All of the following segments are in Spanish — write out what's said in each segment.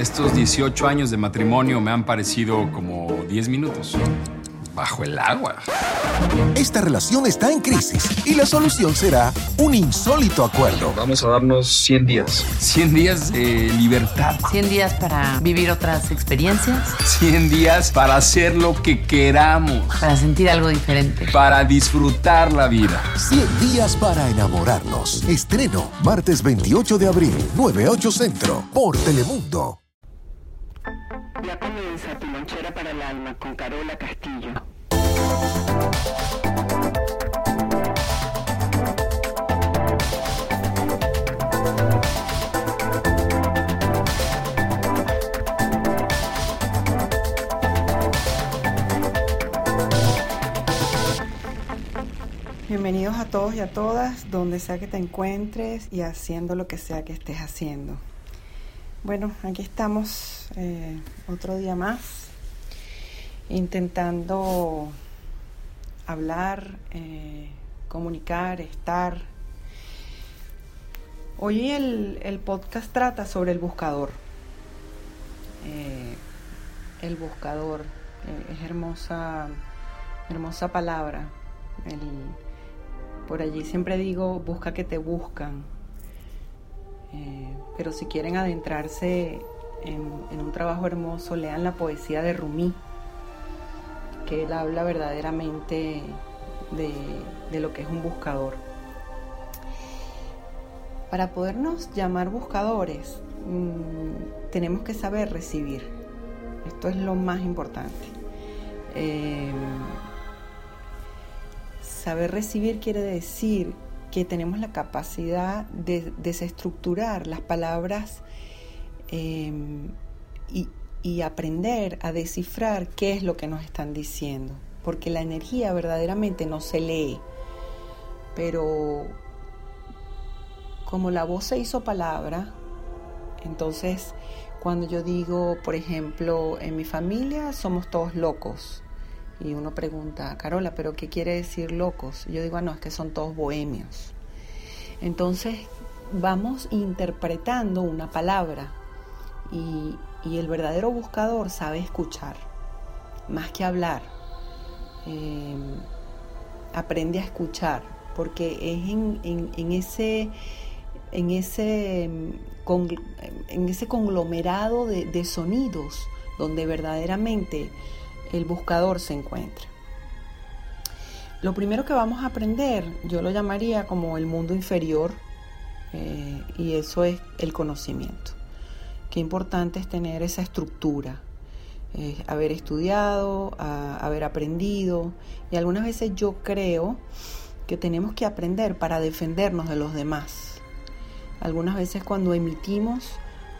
Estos 18 años de matrimonio me han parecido como 10 minutos bajo el agua. Esta relación está en crisis y la solución será un insólito acuerdo. Vamos a darnos 100 días. 100 días de libertad. 100 días para vivir otras experiencias. 100 días para hacer lo que queramos. Para sentir algo diferente. Para disfrutar la vida. 100 días para enamorarnos. Estreno martes 28 de abril, 98 Centro, por Telemundo. Comienza tu lonchera para el alma con Carola Castillo. Bienvenidos a todos y a todas, donde sea que te encuentres y haciendo lo que sea que estés haciendo. Bueno, aquí estamos eh, otro día más, intentando hablar, eh, comunicar, estar. Hoy el, podcast trata sobre el buscador. Eh, el buscador es hermosa, hermosa palabra. por allí siempre digo, busca que te buscan pero si quieren adentrarse en, un trabajo hermoso, lean la poesía de Rumi, que él habla verdaderamente de, lo que es un buscador. Para podernos llamar buscadores, mm, tenemos que saber recibir. Esto es lo más importante. Eh, saber recibir quiere decir que tenemos la capacidad de desestructurar las palabras em, y, aprender a descifrar qué es lo que nos están diciendo. Porque la energía verdaderamente no se lee. Pero como la voz se hizo palabra, entonces cuando yo digo, por ejemplo, en mi familia somos todos locos, y uno pregunta, Carola, ¿pero qué quiere decir locos? yo digo, ah, no, es que son todos bohemios. Entonces vamos interpretando una palabra y, el verdadero buscador sabe escuchar, más que hablar. Em, aprende a escuchar, porque es en, ese en ese, en ese conglomerado de sonidos donde verdaderamente el buscador se encuentra. Lo primero que vamos a aprender, yo lo llamaría como el mundo inferior, eh, y eso es el conocimiento. Qué importante es tener esa estructura, haber estudiado, haber aprendido, y algunas veces yo creo que tenemos que aprender para defendernos de los demás. Algunas veces cuando emitimos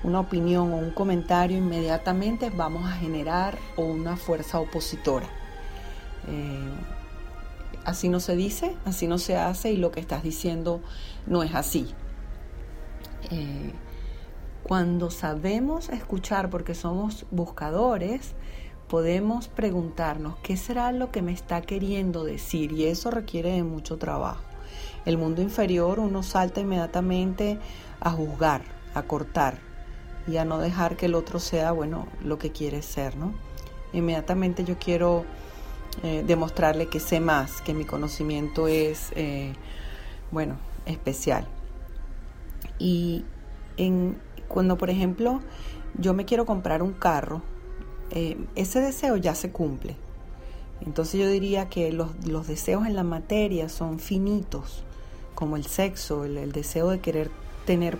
una opinión o un comentario, inmediatamente vamos a generar una fuerza opositora. Eh, así no se dice, así no se hace y lo que estás diciendo no es así. Eh, cuando sabemos escuchar, porque somos buscadores, podemos preguntarnos qué será lo que me está queriendo decir y eso requiere de mucho trabajo. El mundo inferior uno salta inmediatamente a juzgar, a cortar, y a no dejar que el otro sea, bueno, lo que quiere ser, ¿no? Inmediatamente yo quiero eh, demostrarle que sé más, que mi conocimiento es, eh, bueno, especial. Y en, cuando, por ejemplo, yo me quiero comprar un carro, eh, ese deseo ya se cumple. Entonces yo diría que los, los, deseos en la materia son finitos, como el sexo, el deseo de querer tener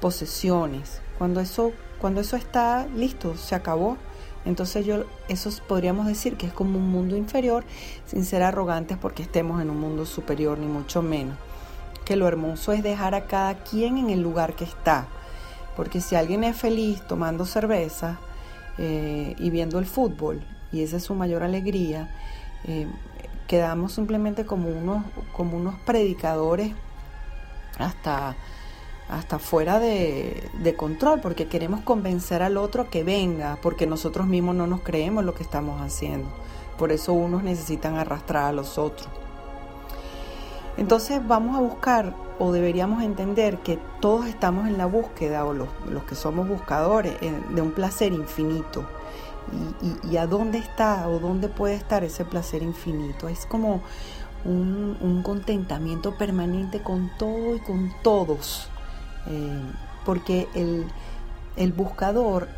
posesiones, cuando eso, cuando eso está listo, se acabó. Entonces yo, eso podríamos decir que es como un mundo inferior, sin ser arrogantes porque estemos en un mundo superior, ni mucho menos. Que lo hermoso es dejar a cada quien en el lugar que está. Porque si alguien es feliz tomando cerveza eh, y viendo el fútbol, y esa es su mayor alegría, eh, quedamos simplemente como unos, como unos predicadores hasta hasta fuera de, control, porque queremos convencer al otro que venga, porque nosotros mismos no nos creemos lo que estamos haciendo. Por eso unos necesitan arrastrar a los otros. Entonces vamos a buscar o deberíamos entender que todos estamos en la búsqueda, o los, que somos buscadores, eh, de un placer infinito. Y, a dónde está o dónde puede estar ese placer infinito. Es como un, contentamiento permanente con todo y con todos. Eh, porque el, el buscador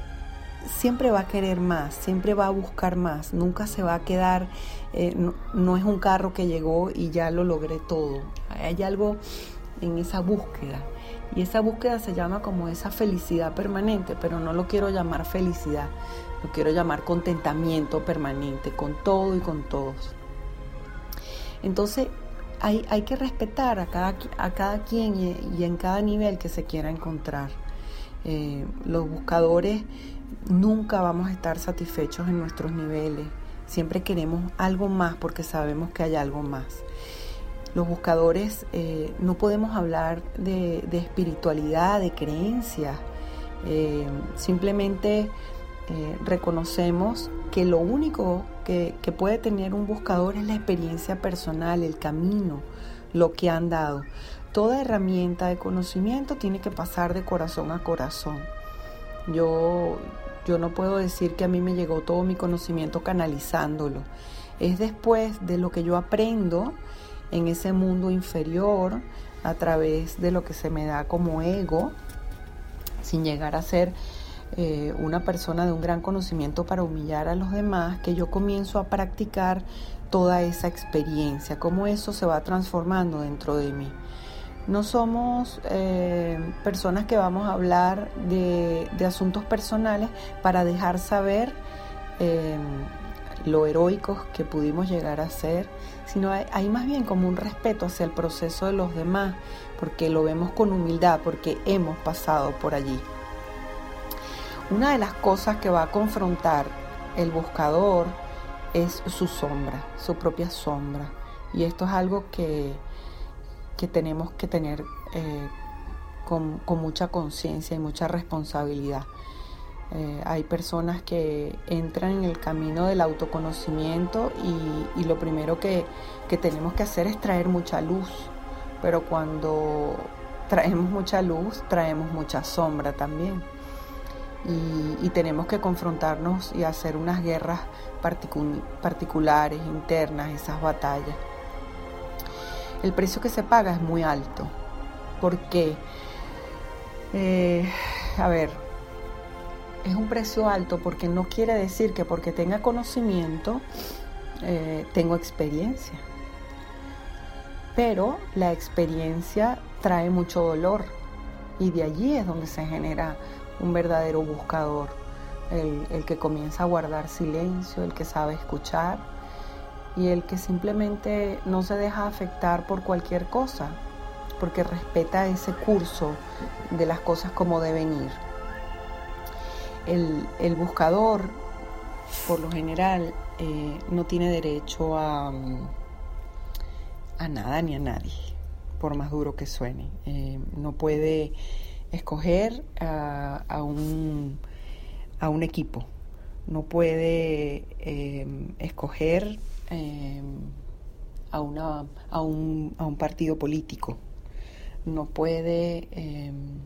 siempre va a querer más, siempre va a buscar más, nunca se va a quedar, eh, no, es un carro que llegó y ya lo logré todo, hay algo en esa búsqueda y esa búsqueda se llama como esa felicidad permanente, pero no lo quiero llamar felicidad, lo quiero llamar contentamiento permanente con todo y con todos. Entonces hay, hay que respetar a cada, a cada quien y, en cada nivel que se quiera encontrar. Eh, los buscadores nunca vamos a estar satisfechos en nuestros niveles. Siempre queremos algo más porque sabemos que hay algo más. Los buscadores eh, no podemos hablar de, espiritualidad, de creencias. Eh, simplemente eh, reconocemos que lo único que, que puede tener un buscador es la experiencia personal, el camino, lo que han dado. Toda herramienta de conocimiento tiene que pasar de corazón a corazón. Yo, yo no puedo decir que a mí me llegó todo mi conocimiento canalizándolo. Es después de lo que yo aprendo en ese mundo inferior a través de lo que se me da como ego, sin llegar a ser eh, una persona de un gran conocimiento para humillar a los demás, que yo comienzo a practicar toda esa experiencia, cómo eso se va transformando dentro de mí. No somos eh, personas que vamos a hablar de, asuntos personales para dejar saber eh, lo heroicos que pudimos llegar a ser, sino hay, más bien como un respeto hacia el proceso de los demás, porque lo vemos con humildad, porque hemos pasado por allí. Una de las cosas que va a confrontar el buscador es su sombra, su propia sombra. Y esto es algo que, que tenemos que tener eh, con, mucha conciencia y mucha responsabilidad. Eh, hay personas que entran en el camino del autoconocimiento y, lo primero que, tenemos que hacer es traer mucha luz, pero cuando traemos mucha luz traemos mucha sombra también. Y, tenemos que confrontarnos y hacer unas guerras particulares, internas, esas batallas el precio que se paga es muy alto. porque eh, a ver, es un precio alto porque no quiere decir que porque tenga conocimiento eh, tengo experiencia. Pero la experiencia trae mucho dolor y de allí es donde se genera un verdadero buscador, el que comienza a guardar silencio, el que sabe escuchar, y el que simplemente no se deja afectar por cualquier cosa, porque respeta ese curso de las cosas como deben ir. El, buscador, por lo general, eh, no tiene derecho a, a nada ni a nadie, por más duro que suene. Eh, no puede escoger a, un, a un equipo, no puede eh, escoger Em, a, una, a, un, a, un, partido político, no puede em,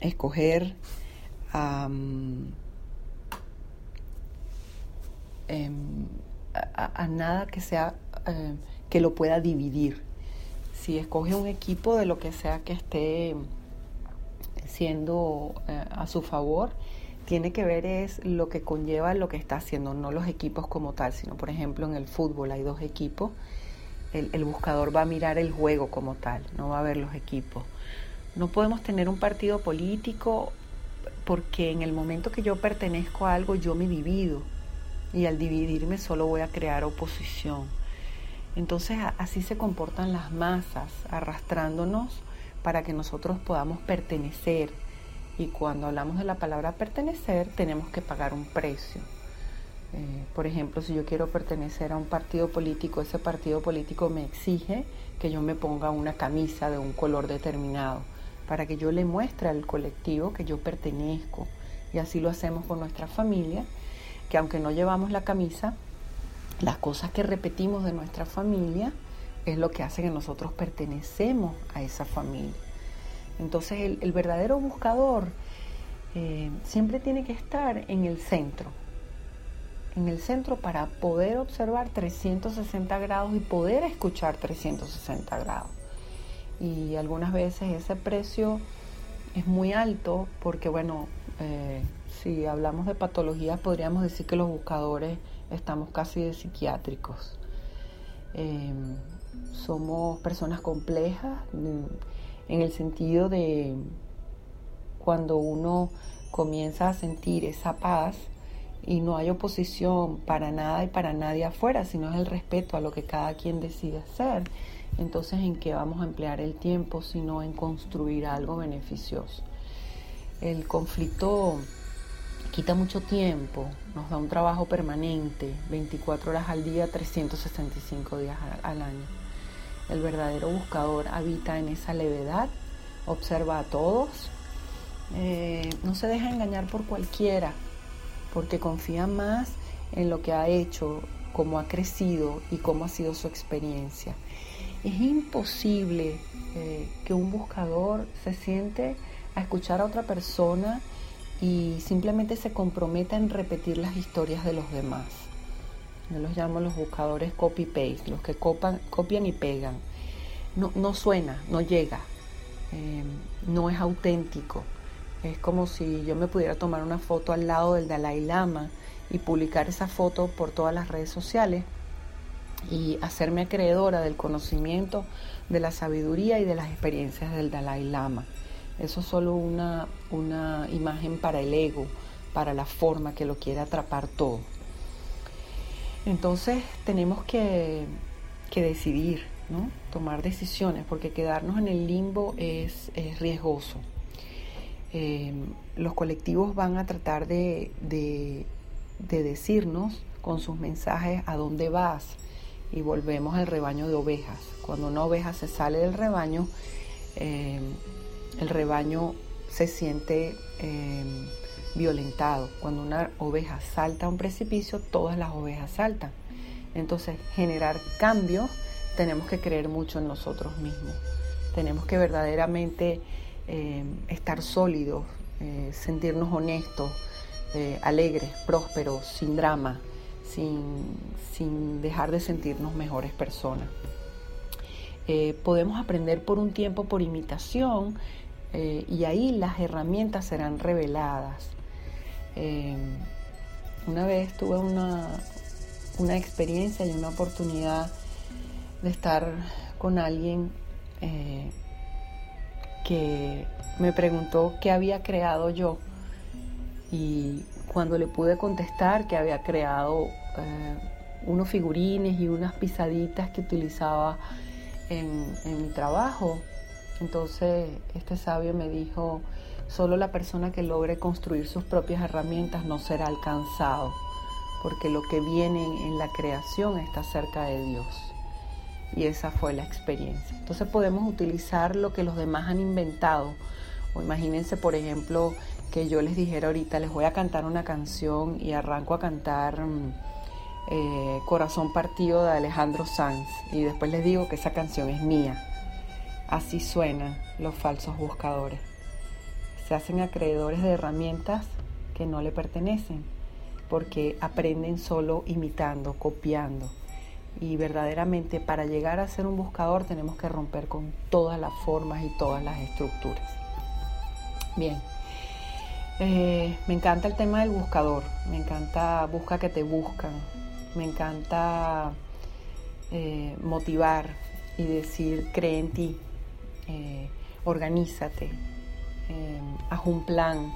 escoger em, a, a, nada que sea que lo pueda dividir. Si escoge un equipo de lo que sea que esté siendo eh, a su favor, tiene que ver es lo que conlleva lo que está haciendo, no los equipos como tal, sino por ejemplo en el fútbol hay dos equipos, el, buscador va a mirar el juego como tal, no va a ver los equipos. No podemos tener un partido político porque en el momento que yo pertenezco a algo yo me divido y al dividirme solo voy a crear oposición. Entonces así se comportan las masas, arrastrándonos para que nosotros podamos pertenecer, y cuando hablamos de la palabra pertenecer, tenemos que pagar un precio. Eh, por ejemplo, si yo quiero pertenecer a un partido político, ese partido político me exige que yo me ponga una camisa de un color determinado para que yo le muestre al colectivo que yo pertenezco. Y así lo hacemos con nuestra familia, que aunque no llevamos la camisa, las cosas que repetimos de nuestra familia es lo que hace que nosotros pertenecemos a esa familia. Entonces el, verdadero buscador eh, siempre tiene que estar en el centro, en el centro para poder observar 360 grados y poder escuchar 360 grados. Y algunas veces ese precio es muy alto porque, bueno, eh, si hablamos de patologías podríamos decir que los buscadores estamos casi de psiquiátricos. Eh, somos personas complejas en el sentido de cuando uno comienza a sentir esa paz y no hay oposición para nada y para nadie afuera, sino es el respeto a lo que cada quien decide hacer. Entonces, ¿en qué vamos a emplear el tiempo sino en construir algo beneficioso? El conflicto quita mucho tiempo, nos da un trabajo permanente, 24 horas al día, 365 días al año. El verdadero buscador habita en esa levedad, observa a todos, eh, no se deja engañar por cualquiera, porque confía más en lo que ha hecho, cómo ha crecido y cómo ha sido su experiencia. Es imposible eh, que un buscador se siente a escuchar a otra persona y simplemente se comprometa en repetir las historias de los demás. Yo los llamo los buscadores copy-paste, los que copian y pegan. No, no suena, no llega, eh, no es auténtico. Es como si yo me pudiera tomar una foto al lado del Dalai Lama y publicar esa foto por todas las redes sociales y hacerme acreedora del conocimiento, de la sabiduría y de las experiencias del Dalai Lama. Eso es solo una, una imagen para el ego, para la forma que lo quiere atrapar todo. Entonces tenemos que, decidir, ¿no? tomar decisiones, porque quedarnos en el limbo es, riesgoso. Eh, los colectivos van a tratar de, decirnos con sus mensajes a dónde vas y volvemos al rebaño de ovejas. Cuando una oveja se sale del rebaño, eh, el rebaño se siente eh, violentado. Cuando una oveja salta a un precipicio, todas las ovejas saltan. Entonces, generar cambios, tenemos que creer mucho en nosotros mismos. Tenemos que verdaderamente eh, estar sólidos, eh, sentirnos honestos, eh, alegres, prósperos, sin drama, sin, sin, dejar de sentirnos mejores personas. podemos aprender por un tiempo por imitación y ahí las herramientas serán reveladas. Eh, una vez tuve una, una, experiencia y una oportunidad de estar con alguien eh, que me preguntó qué había creado yo. Y cuando le pude contestar que había creado eh, unos figurines y unas pisaditas que utilizaba en mi trabajo, entonces este sabio me dijo, Solo la persona que logre construir sus propias herramientas no será alcanzado, porque lo que viene en la creación está cerca de Dios. Y esa fue la experiencia. Entonces podemos utilizar lo que los demás han inventado. O imagínense, por ejemplo, que yo les dijera ahorita, les voy a cantar una canción y arranco a cantar mm, eh, Corazón Partido de Alejandro Sanz. Y después les digo que esa canción es mía. Así suenan los falsos buscadores se hacen acreedores de herramientas que no le pertenecen, porque aprenden solo imitando, copiando. Y verdaderamente para llegar a ser un buscador tenemos que romper con todas las formas y todas las estructuras. Bien, eh, me encanta el tema del buscador, me encanta busca que te buscan, me encanta eh, motivar y decir cree en ti, eh, organízate, eh, haz un plan,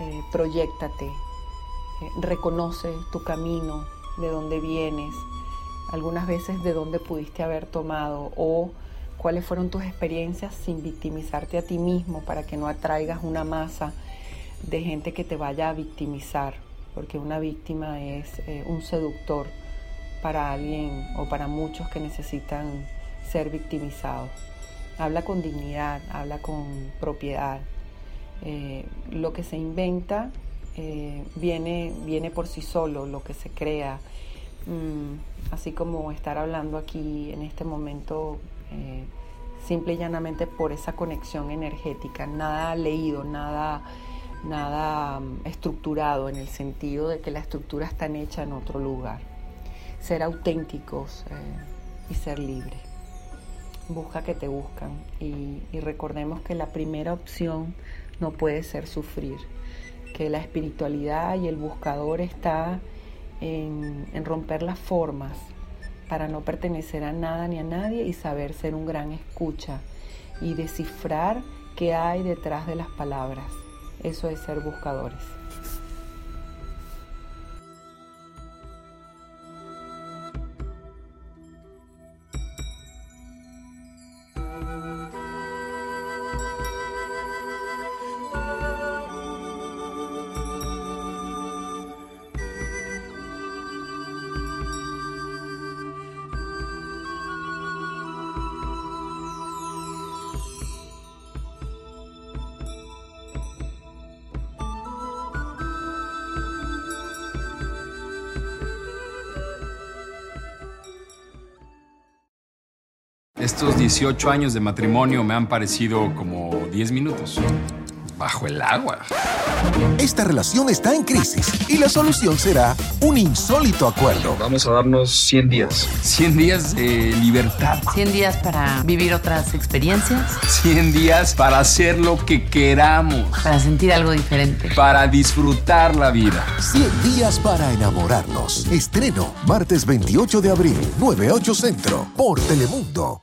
eh, proyectate, eh, reconoce tu camino, de dónde vienes, algunas veces de dónde pudiste haber tomado o cuáles fueron tus experiencias sin victimizarte a ti mismo para que no atraigas una masa de gente que te vaya a victimizar, porque una víctima es un seductor para alguien o para muchos que necesitan ser victimizados habla con dignidad, habla con propiedad. Eh, lo que se inventa eh, viene, viene por sí solo, lo que se crea mm, así como estar hablando aquí en este momento, eh, simple y llanamente por esa conexión energética, nada leído, nada, nada mm, estructurado en el sentido de que la estructura está hecha en otro lugar. Ser auténticos y ser libres. Busca que te buscan y, recordemos que la primera opción no puede ser sufrir, que la espiritualidad y el buscador está en, en romper las formas para no pertenecer a nada ni a nadie y saber ser un gran escucha y descifrar qué hay detrás de las palabras. Eso es ser buscadores. Estos 18 años de matrimonio me han parecido como 10 minutos. Bajo el agua. Esta relación está en crisis y la solución será un insólito acuerdo. Vamos a darnos 100 días. 100 días de libertad. 100 días para vivir otras experiencias, 100 días para hacer lo que queramos. para sentir algo diferente. Para disfrutar la vida. 100 días para enamorarnos. Estreno martes 28 de abril, 98 Centro, por Telemundo.